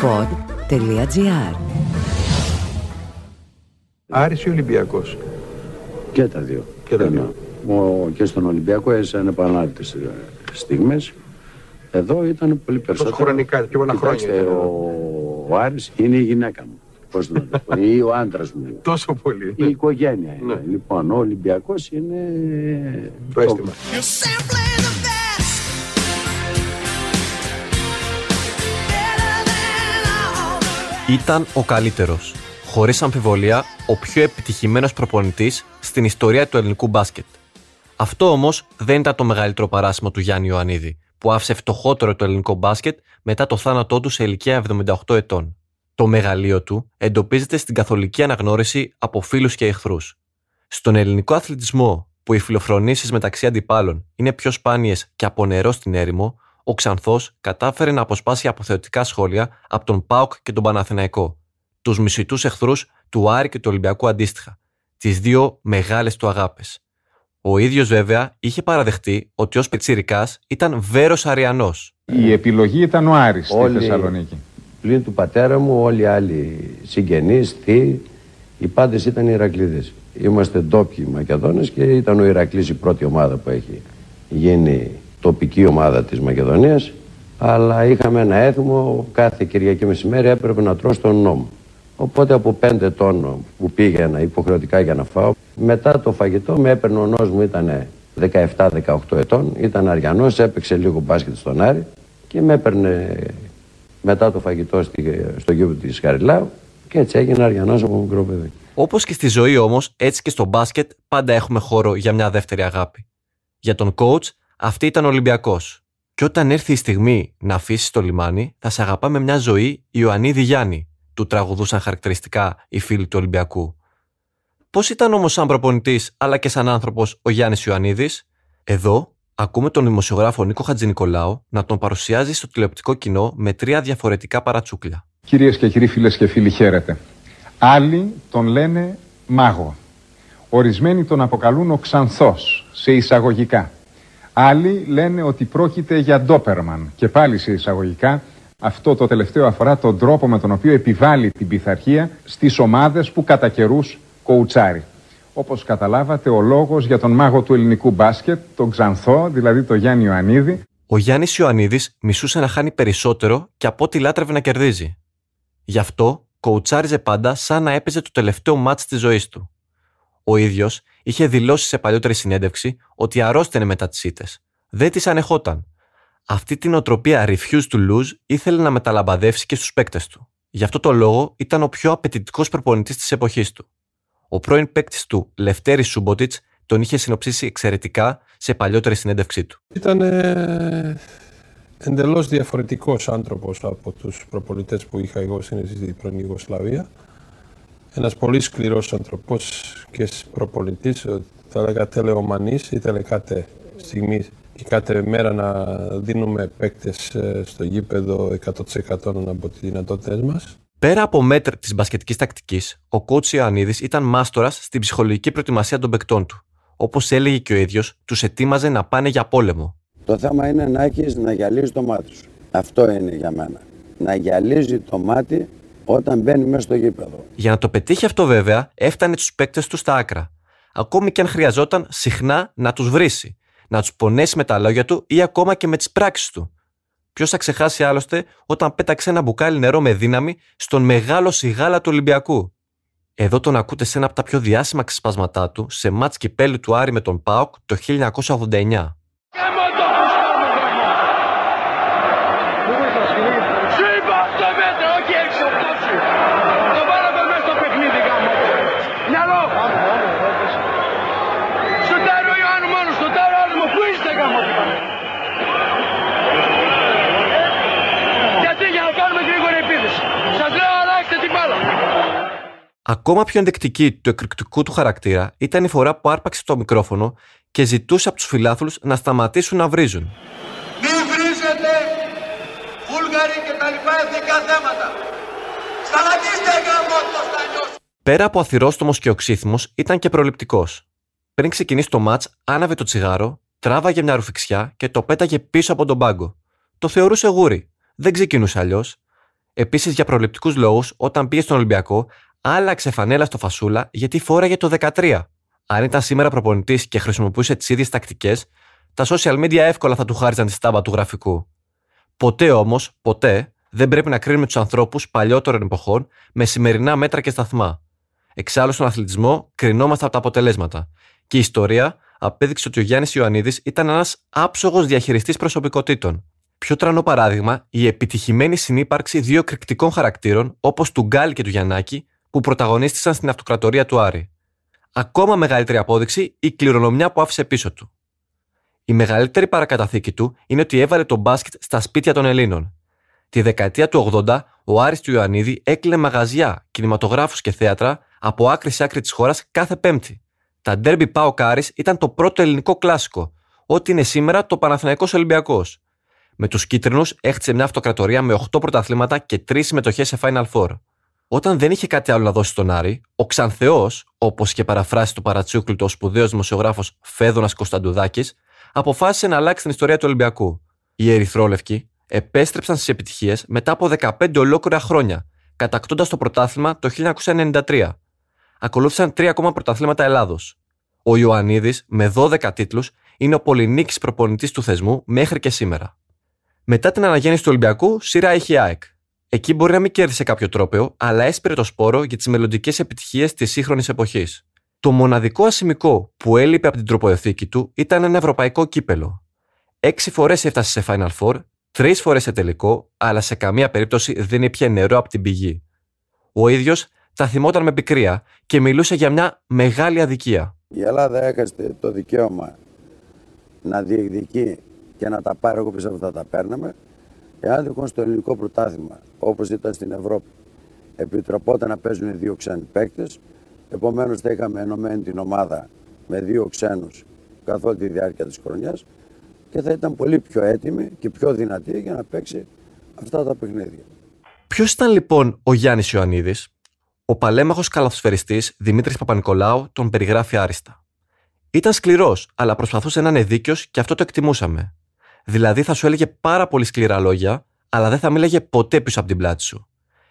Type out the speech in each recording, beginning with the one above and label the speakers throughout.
Speaker 1: pod.gr
Speaker 2: Άρης ή Ολυμπιακός;
Speaker 3: Και τα δύο.
Speaker 2: Και τα δύο.
Speaker 3: Ο, και στον Ολυμπιακό έζησαν επανάληπτες ε, στιγμές. Εδώ ήταν πολύ περισσότερο.
Speaker 2: χρονικά, πιο πολλά χρόνια
Speaker 3: Κοιτάξτε,
Speaker 2: ήταν.
Speaker 3: ο, ο Άρης είναι η γυναίκα μου. Πώς να το πω, ή ο άντρας μου.
Speaker 2: Τόσο πολύ.
Speaker 3: Η οικογένεια είναι.
Speaker 2: Ναι.
Speaker 3: Λοιπόν, ο Ολυμπιακός είναι...
Speaker 2: Το αίσθημα.
Speaker 4: Ήταν ο καλύτερος. Χωρίς αμφιβολία, ο πιο επιτυχημένος προπονητής στην ιστορία του ελληνικού μπάσκετ. Αυτό όμως δεν ήταν το μεγαλύτερο παράσημο του Γιάννη Ιωαννίδη, που άφησε φτωχότερο το ελληνικό μπάσκετ μετά το θάνατό του σε ηλικία 78 ετών. Το μεγαλείο του εντοπίζεται στην καθολική αναγνώριση από φίλους και εχθρούς. Στον ελληνικό αθλητισμό, που οι φιλοφρονήσεις μεταξύ αντιπάλων είναι πιο σπάνιες και από νερό στην έρημο, ο Ξανθός κατάφερε να αποσπάσει αποθεωτικά σχόλια από τον ΠΑΟΚ και τον Παναθηναϊκό, τους μισητούς εχθρούς του Άρη και του Ολυμπιακού αντίστοιχα, τις δύο μεγάλες του αγάπες. Ο ίδιος βέβαια είχε παραδεχτεί ότι ως πιτσιρικάς ήταν βέρος αριανός.
Speaker 5: Η επιλογή ήταν ο Άρης στη
Speaker 3: Όλοι-
Speaker 5: Θεσσαλονίκη.
Speaker 3: Πλην του πατέρα μου, όλοι οι άλλοι συγγενείς, θείοι, οι πάντες ήταν Ηρακλήδες. Είμαστε ντόπιοι Μακεδόνες και ήταν ο Ηρακλής η πρώτη ομάδα που έχει γίνει τοπική ομάδα της Μακεδονίας. Αλλά είχαμε ένα έθιμο, κάθε Κυριακή μεσημέρι έπρεπε να τρώω στον νόμο. Οπότε από πέντε ετών που πήγαινα υποχρεωτικά για να φάω, μετά το φαγητό με έπαιρνε ο νος μου ήταν 17-18 ετών, ήταν αριανός, έπαιξε λίγο μπάσκετ στον Άρη και με έπαιρνε μετά το φαγητό στη, στο γήπεδο της Χαριλάου και έτσι έγινε αριανός από μικρό παιδί.
Speaker 4: Όπως και στη ζωή όμως, έτσι και στο μπάσκετ πάντα έχουμε χώρο για μια δεύτερη αγάπη. Για τον coach, αυτή ήταν ο Ολυμπιακός. Και όταν έρθει η στιγμή να αφήσεις το λιμάνι, θα σε αγαπά με μια ζωή Ιωαννίδη Γιάννη, του τραγουδούσαν χαρακτηριστικά οι φίλοι του Ολυμπιακού. Πώς ήταν όμως σαν προπονητής αλλά και σαν άνθρωπος ο Γιάννης Ιωαννίδης, εδώ ακούμε τον δημοσιογράφο Νίκο Χατζηνικολάου να τον παρουσιάζει στο τηλεοπτικό κοινό με τρία διαφορετικά παρατσούκλια.
Speaker 5: Κυρίες και κύριοι φίλες και φίλοι χαίρετε. Άλλοι τον λένε μάγο. Ορισμένοι τον αποκαλούν ο Ξανθός, σε εισαγωγικά. Άλλοι λένε ότι πρόκειται για Ντόπερμαν και πάλι σε εισαγωγικά. Αυτό το τελευταίο αφορά τον τρόπο με τον οποίο επιβάλλει την πειθαρχία στις ομάδες που κατά καιρούς κοουτσάρει. Όπως καταλάβατε, ο λόγος για τον μάγο του ελληνικού μπάσκετ, τον Ξανθό, δηλαδή τον Γιάννη Ιωαννίδη,
Speaker 4: Ο Γιάννης Ιωαννίδης μισούσε να χάνει περισσότερο και από ό,τι λάτρευε να κερδίζει. Γι' αυτό κοουτσάριζε πάντα σαν να έπαιζε το τελευταίο μάτς της ζωής του. Ο ίδιος είχε δηλώσει σε παλιότερη συνέντευξη ότι αρρώστενε μετά τις ήττες. Δεν τις ανεχόταν. Αυτή την οτροπία refuse to lose ήθελε να μεταλαμπαδεύσει και στους παίκτες του. Γι' αυτό το λόγο ήταν ο πιο απαιτητικός προπονητής της εποχής του. Ο πρώην παίκτης του, Λευτέρη Σούμποτιτς, τον είχε συνοψίσει εξαιρετικά σε παλιότερη συνέντευξή του.
Speaker 6: Ήταν ε, εντελώς διαφορετικός άνθρωπος από τους προπολιτές που είχα εγώ στην πρώην Ιουγκοσλαβία. Ένας πολύ σκληρός άνθρωπος και προπολιτής, ε, θα έλεγα τελεομανής, ήθελε κάθε στιγμή και κάθε μέρα να δίνουμε παίκτες ε, στο γήπεδο 100% από τις δυνατότητες μας.
Speaker 4: Πέρα από μέτρ της μπασκετικής τακτικής, ο coach Ιωαννίδης ήταν μάστορας στην ψυχολογική προετοιμασία των παικτών του. Όπως έλεγε και ο ίδιος, τους ετοίμαζε να πάνε για πόλεμο.
Speaker 3: Το θέμα είναι να έχεις να γυαλίζεις το μάτι σου. Αυτό είναι για μένα. Να γυαλίζει το μάτι όταν μπαίνει μέσα στο γήπεδο.
Speaker 4: Για να το πετύχει αυτό, βέβαια, έφτανε τους παίκτες τους στα άκρα. Ακόμη και αν χρειαζόταν συχνά να τους βρήσει, να τους πονέσει με τα λόγια του ή ακόμα και με τις πράξεις του. Ποιος θα ξεχάσει άλλωστε όταν πέταξε ένα μπουκάλι νερό με δύναμη στον μεγάλο σιγάλα του Ολυμπιακού; Εδώ τον ακούτε σε ένα από τα πιο διάσημα ξεσπάσματά του σε μάτς κυπέλου του Άρη με τον ΠΑΟΚ το 1989.
Speaker 7: Σου είπα 8 μέτρα, όχι 6, 8 σου. Το βάλαμε μέσα στο παιχνίδι γάμο. Μυαλό. Σουτάρει ο Ιωάννου μόνος, σουτάρει ο άλλος μου. Πού είστε γάμο. Γιατί για να κάνουμε γρήγορη επίθεση. Σας λέω αλλάξτε την μπάλα.
Speaker 4: Ακόμα πιο ενδεικτική του εκρηκτικού του χαρακτήρα ήταν η φορά που άρπαξε το μικρόφωνο και ζητούσε από τους φιλάθλους να σταματήσουν να βρίζουν.
Speaker 7: Μη βρίζετε Βούλγαροι και τα λοιπά εθνικά θέματα. Σταματήστε γάμο το στανιός.
Speaker 4: Πέρα από αθυρόστομος και οξύθυμος, ήταν και προληπτικός. Πριν ξεκινήσει το ματ, άναβε το τσιγάρο, τράβαγε μια ρουφιξιά και το πέταγε πίσω από τον πάγκο. Το θεωρούσε γούρι. Δεν ξεκινούσε αλλιώς. Επίσης, για προληπτικούς λόγους, όταν πήγε στον Ολυμπιακό, άλλαξε φανέλα στο φασούλα γιατί φόραγε το 13. Αν ήταν σήμερα προπονητής και χρησιμοποιούσε τις ίδιες τακτικές, τα social media εύκολα θα του χάριζαν τη στάμπα του γραφικού. Ποτέ όμως, ποτέ, δεν πρέπει να κρίνουμε τους ανθρώπους παλιότερων εποχών με σημερινά μέτρα και σταθμά. Εξάλλου, στον αθλητισμό κρινόμαστε από τα αποτελέσματα. Και η ιστορία απέδειξε ότι ο Γιάννης Ιωαννίδης ήταν ένας άψογος διαχειριστής προσωπικότητων. Πιο τρανό παράδειγμα, η επιτυχημένη συνύπαρξη δύο εκρηκτικών χαρακτήρων όπως του Γκάλ και του Γιαννάκη που πρωταγωνίστησαν στην αυτοκρατορία του Άρη. Ακόμα μεγαλύτερη απόδειξη η κληρονομιά που άφησε πίσω του. Η μεγαλύτερη παρακαταθήκη του είναι ότι έβαλε το μπάσκετ στα σπίτια των Ελλήνων. Τη δεκαετία του 80, ο Άρης του Ιωαννίδη έκλεινε μαγαζιά, κινηματογράφους και θέατρα από άκρη σε άκρη της χώρας κάθε Πέμπτη. Τα ντέρμπι ΠΑΟΚ Άρη ήταν το πρώτο ελληνικό κλάσικο, ό,τι είναι σήμερα το Παναθηναϊκός Ολυμπιακός. Με τους κίτρινους έχτισε μια αυτοκρατορία με 8 πρωταθλήματα και 3 συμμετοχές σε Final Four. Όταν δεν είχε κάτι άλλο να δώσει στον Άρη, ο Ξανθεός, όπως και παραφράσει του Παρατσούκλου το σπουδαίος δημοσιογράφος Φέδωνας Κωνσταντουδάκης, αποφάσισε να αλλάξει την ιστορία του Ολυμπιακού. Οι Ερυθρόλευκοι επέστρεψαν στις επιτυχίες μετά από 15 ολόκληρα χρόνια, κατακτώντας το πρωτάθλημα το 1993. Ακολούθησαν τρία ακόμα πρωταθλήματα Ελλάδος. Ο Ιωαννίδης, με 12 τίτλους, είναι ο πολυνίκης προπονητής του θεσμού μέχρι και σήμερα. Μετά την αναγέννηση του Ολυμπιακού, σειρά είχε η ΑΕΚ. Εκεί μπορεί να μην κέρδισε κάποιο τρόπαιο, αλλά έσπηρε το σπόρο για τις μελλοντικές επιτυχίες της σύγχρονης εποχής. Το μοναδικό ασημικό που έλειπε από την τροποθήκη του ήταν ένα ευρωπαϊκό κύπελο. Έξι φορές έφτασε σε Final Four, τρεις φορές σε τελικό, αλλά σε καμία περίπτωση δεν ήπια νερό από την πηγή. Ο ίδιος τα θυμόταν με πικρία και μιλούσε για μια μεγάλη αδικία.
Speaker 3: Η Ελλάδα έχασε το δικαίωμα να διεκδικεί και να τα πάρει όπως αυτά τα παίρναμε, εάν τυχόν στο ελληνικό πρωτάθλημα, όπως ήταν στην Ευρώπη, επιτροπόταν να παίζουν δύο ξένοι παίκτες, επομένως θα είχαμε ενωμένη την ομάδα με δύο ξένους καθ' όλη τη διάρκεια της χρονιάς και θα ήταν πολύ πιο έτοιμη και πιο δυνατή για να παίξει αυτά τα παιχνίδια.
Speaker 4: Ποιος ήταν λοιπόν ο Γιάννης Ιωαννίδης, ο παλέμαχος καλαθοσφαιριστής Δημήτρης Παπα-Νικολάου τον περιγράφει άριστα. Ήταν σκληρός, αλλά προσπαθούσε να είναι δίκαιος και αυτό το εκτιμούσαμε. Δηλαδή θα σου έλεγε πάρα πολύ σκληρά λόγια, αλλά δεν θα μίλαγε ποτέ πίσω από την πλάτη σου.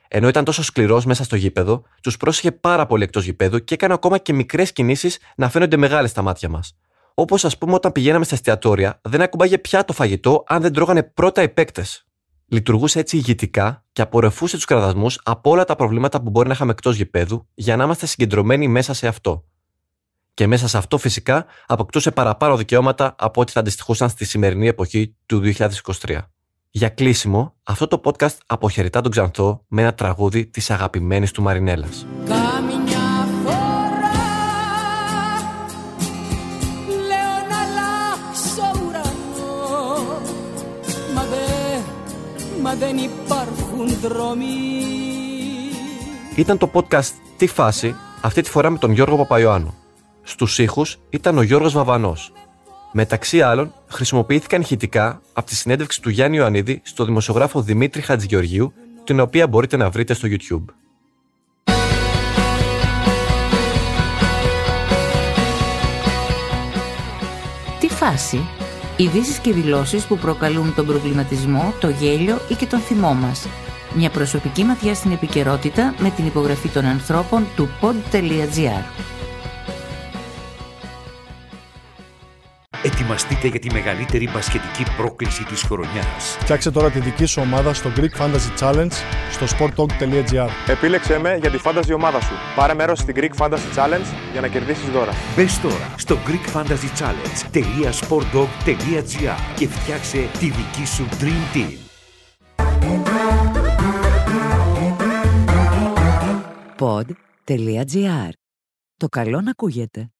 Speaker 4: Ενώ ήταν τόσο σκληρός μέσα στο γήπεδο, τους πρόσεχε πάρα πολύ εκτός γήπεδου και έκανε ακόμα και μικρές κινήσεις να φαίνονται μεγάλες στα μάτια μας. Όπως ας πούμε όταν πηγαίναμε στα εστιατόρια, δεν ακουμπάγε πια το φαγητό αν δεν τρώγανε πρώτα οι παίκτες. Λειτουργούσε έτσι ηγετικά και απορρεφούσε τους κραδασμούς από όλα τα προβλήματα που μπορεί να είχαμε εκτός γηπέδου για να είμαστε συγκεντρωμένοι μέσα σε αυτό. Και μέσα σε αυτό φυσικά αποκτούσε παραπάνω δικαιώματα από ό,τι θα αντιστοιχούσαν στη σημερινή εποχή του 2023. Για κλείσιμο, αυτό το podcast αποχαιρετά τον Ξανθό με ένα τραγούδι της αγαπημένης του Μαρινέλας.
Speaker 8: Καμιά φορά λέω να αλλάξω ουρανό Μα δε, μα δεν υπάρχουν δρόμοι
Speaker 4: Ήταν το podcast «Τι φάση» αυτή τη φορά με τον Γιώργο Παπαϊωάννου. Στους ήχους ήταν ο Γιώργος Βαβανός. Μεταξύ άλλων, χρησιμοποιήθηκαν ηχητικά από τη συνέντευξη του Γιάννη Ιωαννίδη στο δημοσιογράφο Δημήτρη Χατζηγεωργίου, την οποία μπορείτε να βρείτε στο YouTube.
Speaker 1: Τι φάση; Ειδήσεις και δηλώσεις που προκαλούν τον προβληματισμό, το γέλιο ή και τον θυμό μας. Μια προσωπική ματιά στην επικαιρότητα με την υπογραφή των ανθρώπων του pod.gr.
Speaker 9: Ετοιμαστείτε για τη μεγαλύτερη μπασκετική πρόκληση της χρονιάς.
Speaker 10: Φτιάξε τώρα τη δική σου ομάδα στο Greek Fantasy Challenge στο sporttalk.gr.
Speaker 11: Επίλεξε με για τη fantasy ομάδα σου. Πάρε μέρος στην Greek Fantasy Challenge για να κερδίσεις δώρα.
Speaker 9: Μπες τώρα στο greekfantasychallenge.sportdog.gr και φτιάξε τη δική σου Dream Team.
Speaker 1: pod.gr. Το καλό να ακούγεται.